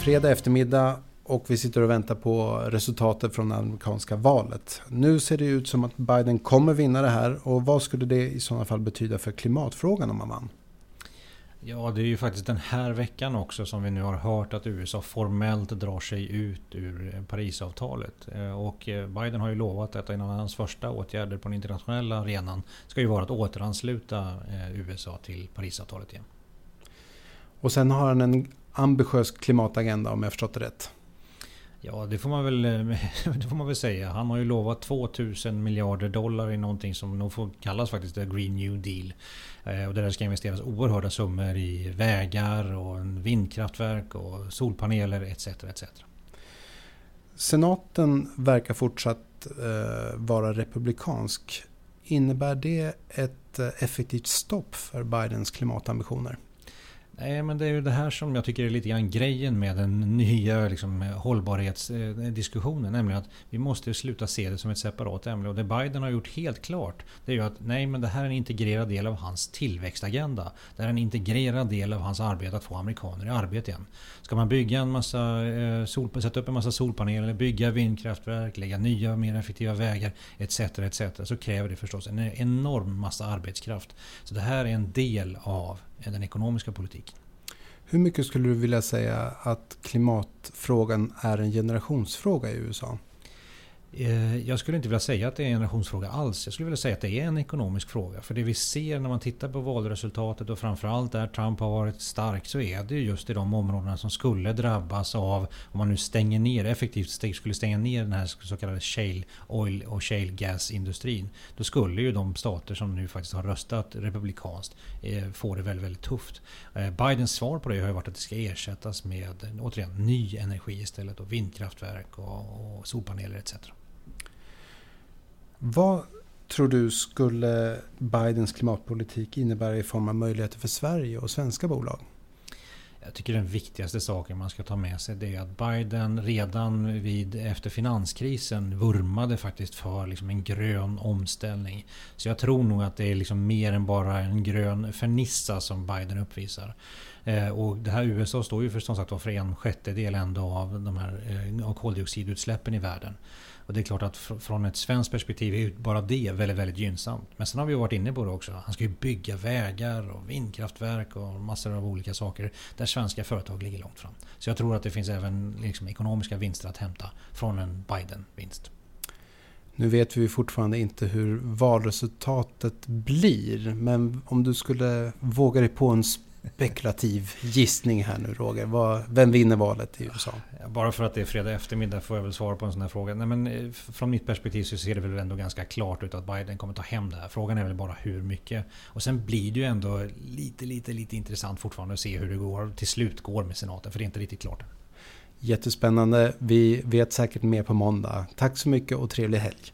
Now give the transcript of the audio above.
fredag eftermiddag och vi sitter och väntar på resultatet från det amerikanska valet. Nu ser det ut som att Biden kommer vinna det här och vad skulle det i sådana fall betyda för klimatfrågan om man vann? Ja, det är ju faktiskt den här veckan också som vi nu har hört att USA formellt drar sig ut ur Parisavtalet. Eh, och eh, Biden har ju lovat att en av hans första åtgärder på den internationella arenan ska ju vara att återansluta eh, USA till Parisavtalet igen. Och sen har han en ambitiös klimatagenda om jag förstått det rätt. Ja, det får, man väl, det får man väl säga. Han har ju lovat 2000 miljarder dollar i någonting som nog får kallas faktiskt The Green New Deal. Eh, och där ska investeras oerhörda summor i vägar och vindkraftverk och solpaneler etc. etc. Senaten verkar fortsatt eh, vara republikansk. Innebär det ett eh, effektivt stopp för Bidens klimatambitioner? Nej, men det är ju det här som jag tycker är lite grann grejen med den nya liksom, hållbarhetsdiskussionen. Nämligen att vi måste sluta se det som ett separat ämne. Och det Biden har gjort helt klart det är ju att nej, men det här är en integrerad del av hans tillväxtagenda. Det är en integrerad del av hans arbete att få amerikaner i arbete igen. Ska man bygga en massa eh, sol, sätta upp en massa solpaneler, bygga vindkraftverk, lägga nya mer effektiva vägar etc. etc. så kräver det förstås en enorm massa arbetskraft. Så det här är en del av Eh, den ekonomiska politiken. Hur mycket skulle du vilja säga att klimatfrågan är en generationsfråga i USA? Eh, jag skulle inte vilja säga att det är en generationsfråga alls. Jag skulle vilja säga att det är en ekonomisk fråga. För det vi ser när man tittar på valresultatet och framförallt där Trump har varit stark så är det just i de områdena som skulle drabbas av, om man nu stänger ner, effektivt skulle stänga ner den här så kallade shale oil och shale gas industrin. Då skulle ju de stater som nu faktiskt har röstat republikanskt eh, få det väldigt, väldigt tufft. Eh, Bidens svar på det har ju varit att det ska ersättas med återigen ny energi istället. Och vindkraftverk och, och solpaneler etc. Vad tror du skulle Bidens klimatpolitik innebära i form av möjligheter för Sverige och svenska bolag? Jag tycker den viktigaste saken man ska ta med sig det är att Biden redan vid, efter finanskrisen vurmade faktiskt för liksom en grön omställning. Så jag tror nog att det är liksom mer än bara en grön fernissa som Biden uppvisar. Eh, och det här USA står ju för, som sagt, för en sjättedel ändå av, de här, eh, av koldioxidutsläppen i världen. Och det är klart att från ett svenskt perspektiv är bara det väldigt, väldigt gynnsamt. Men sen har vi varit inne på det också. Han ska ju bygga vägar och vindkraftverk och massor av olika saker där svenska företag ligger långt fram. Så jag tror att det finns även liksom ekonomiska vinster att hämta från en Biden-vinst. Nu vet vi fortfarande inte hur valresultatet blir, men om du skulle våga dig på en spekulativ gissning här nu Roger. vem vinner valet i USA? Bara för att det är fredag eftermiddag får jag väl svara på en sån här fråga. Nej, men eh, från mitt perspektiv så ser det väl ändå ganska klart ut att Biden kommer ta hem det här. Frågan är väl bara hur mycket. Och sen blir det ju ändå lite, lite, lite intressant fortfarande att se hur det går, till slut går med senaten. För det är inte riktigt klart. Jättespännande. Vi vet säkert mer på måndag. Tack så mycket och trevlig helg.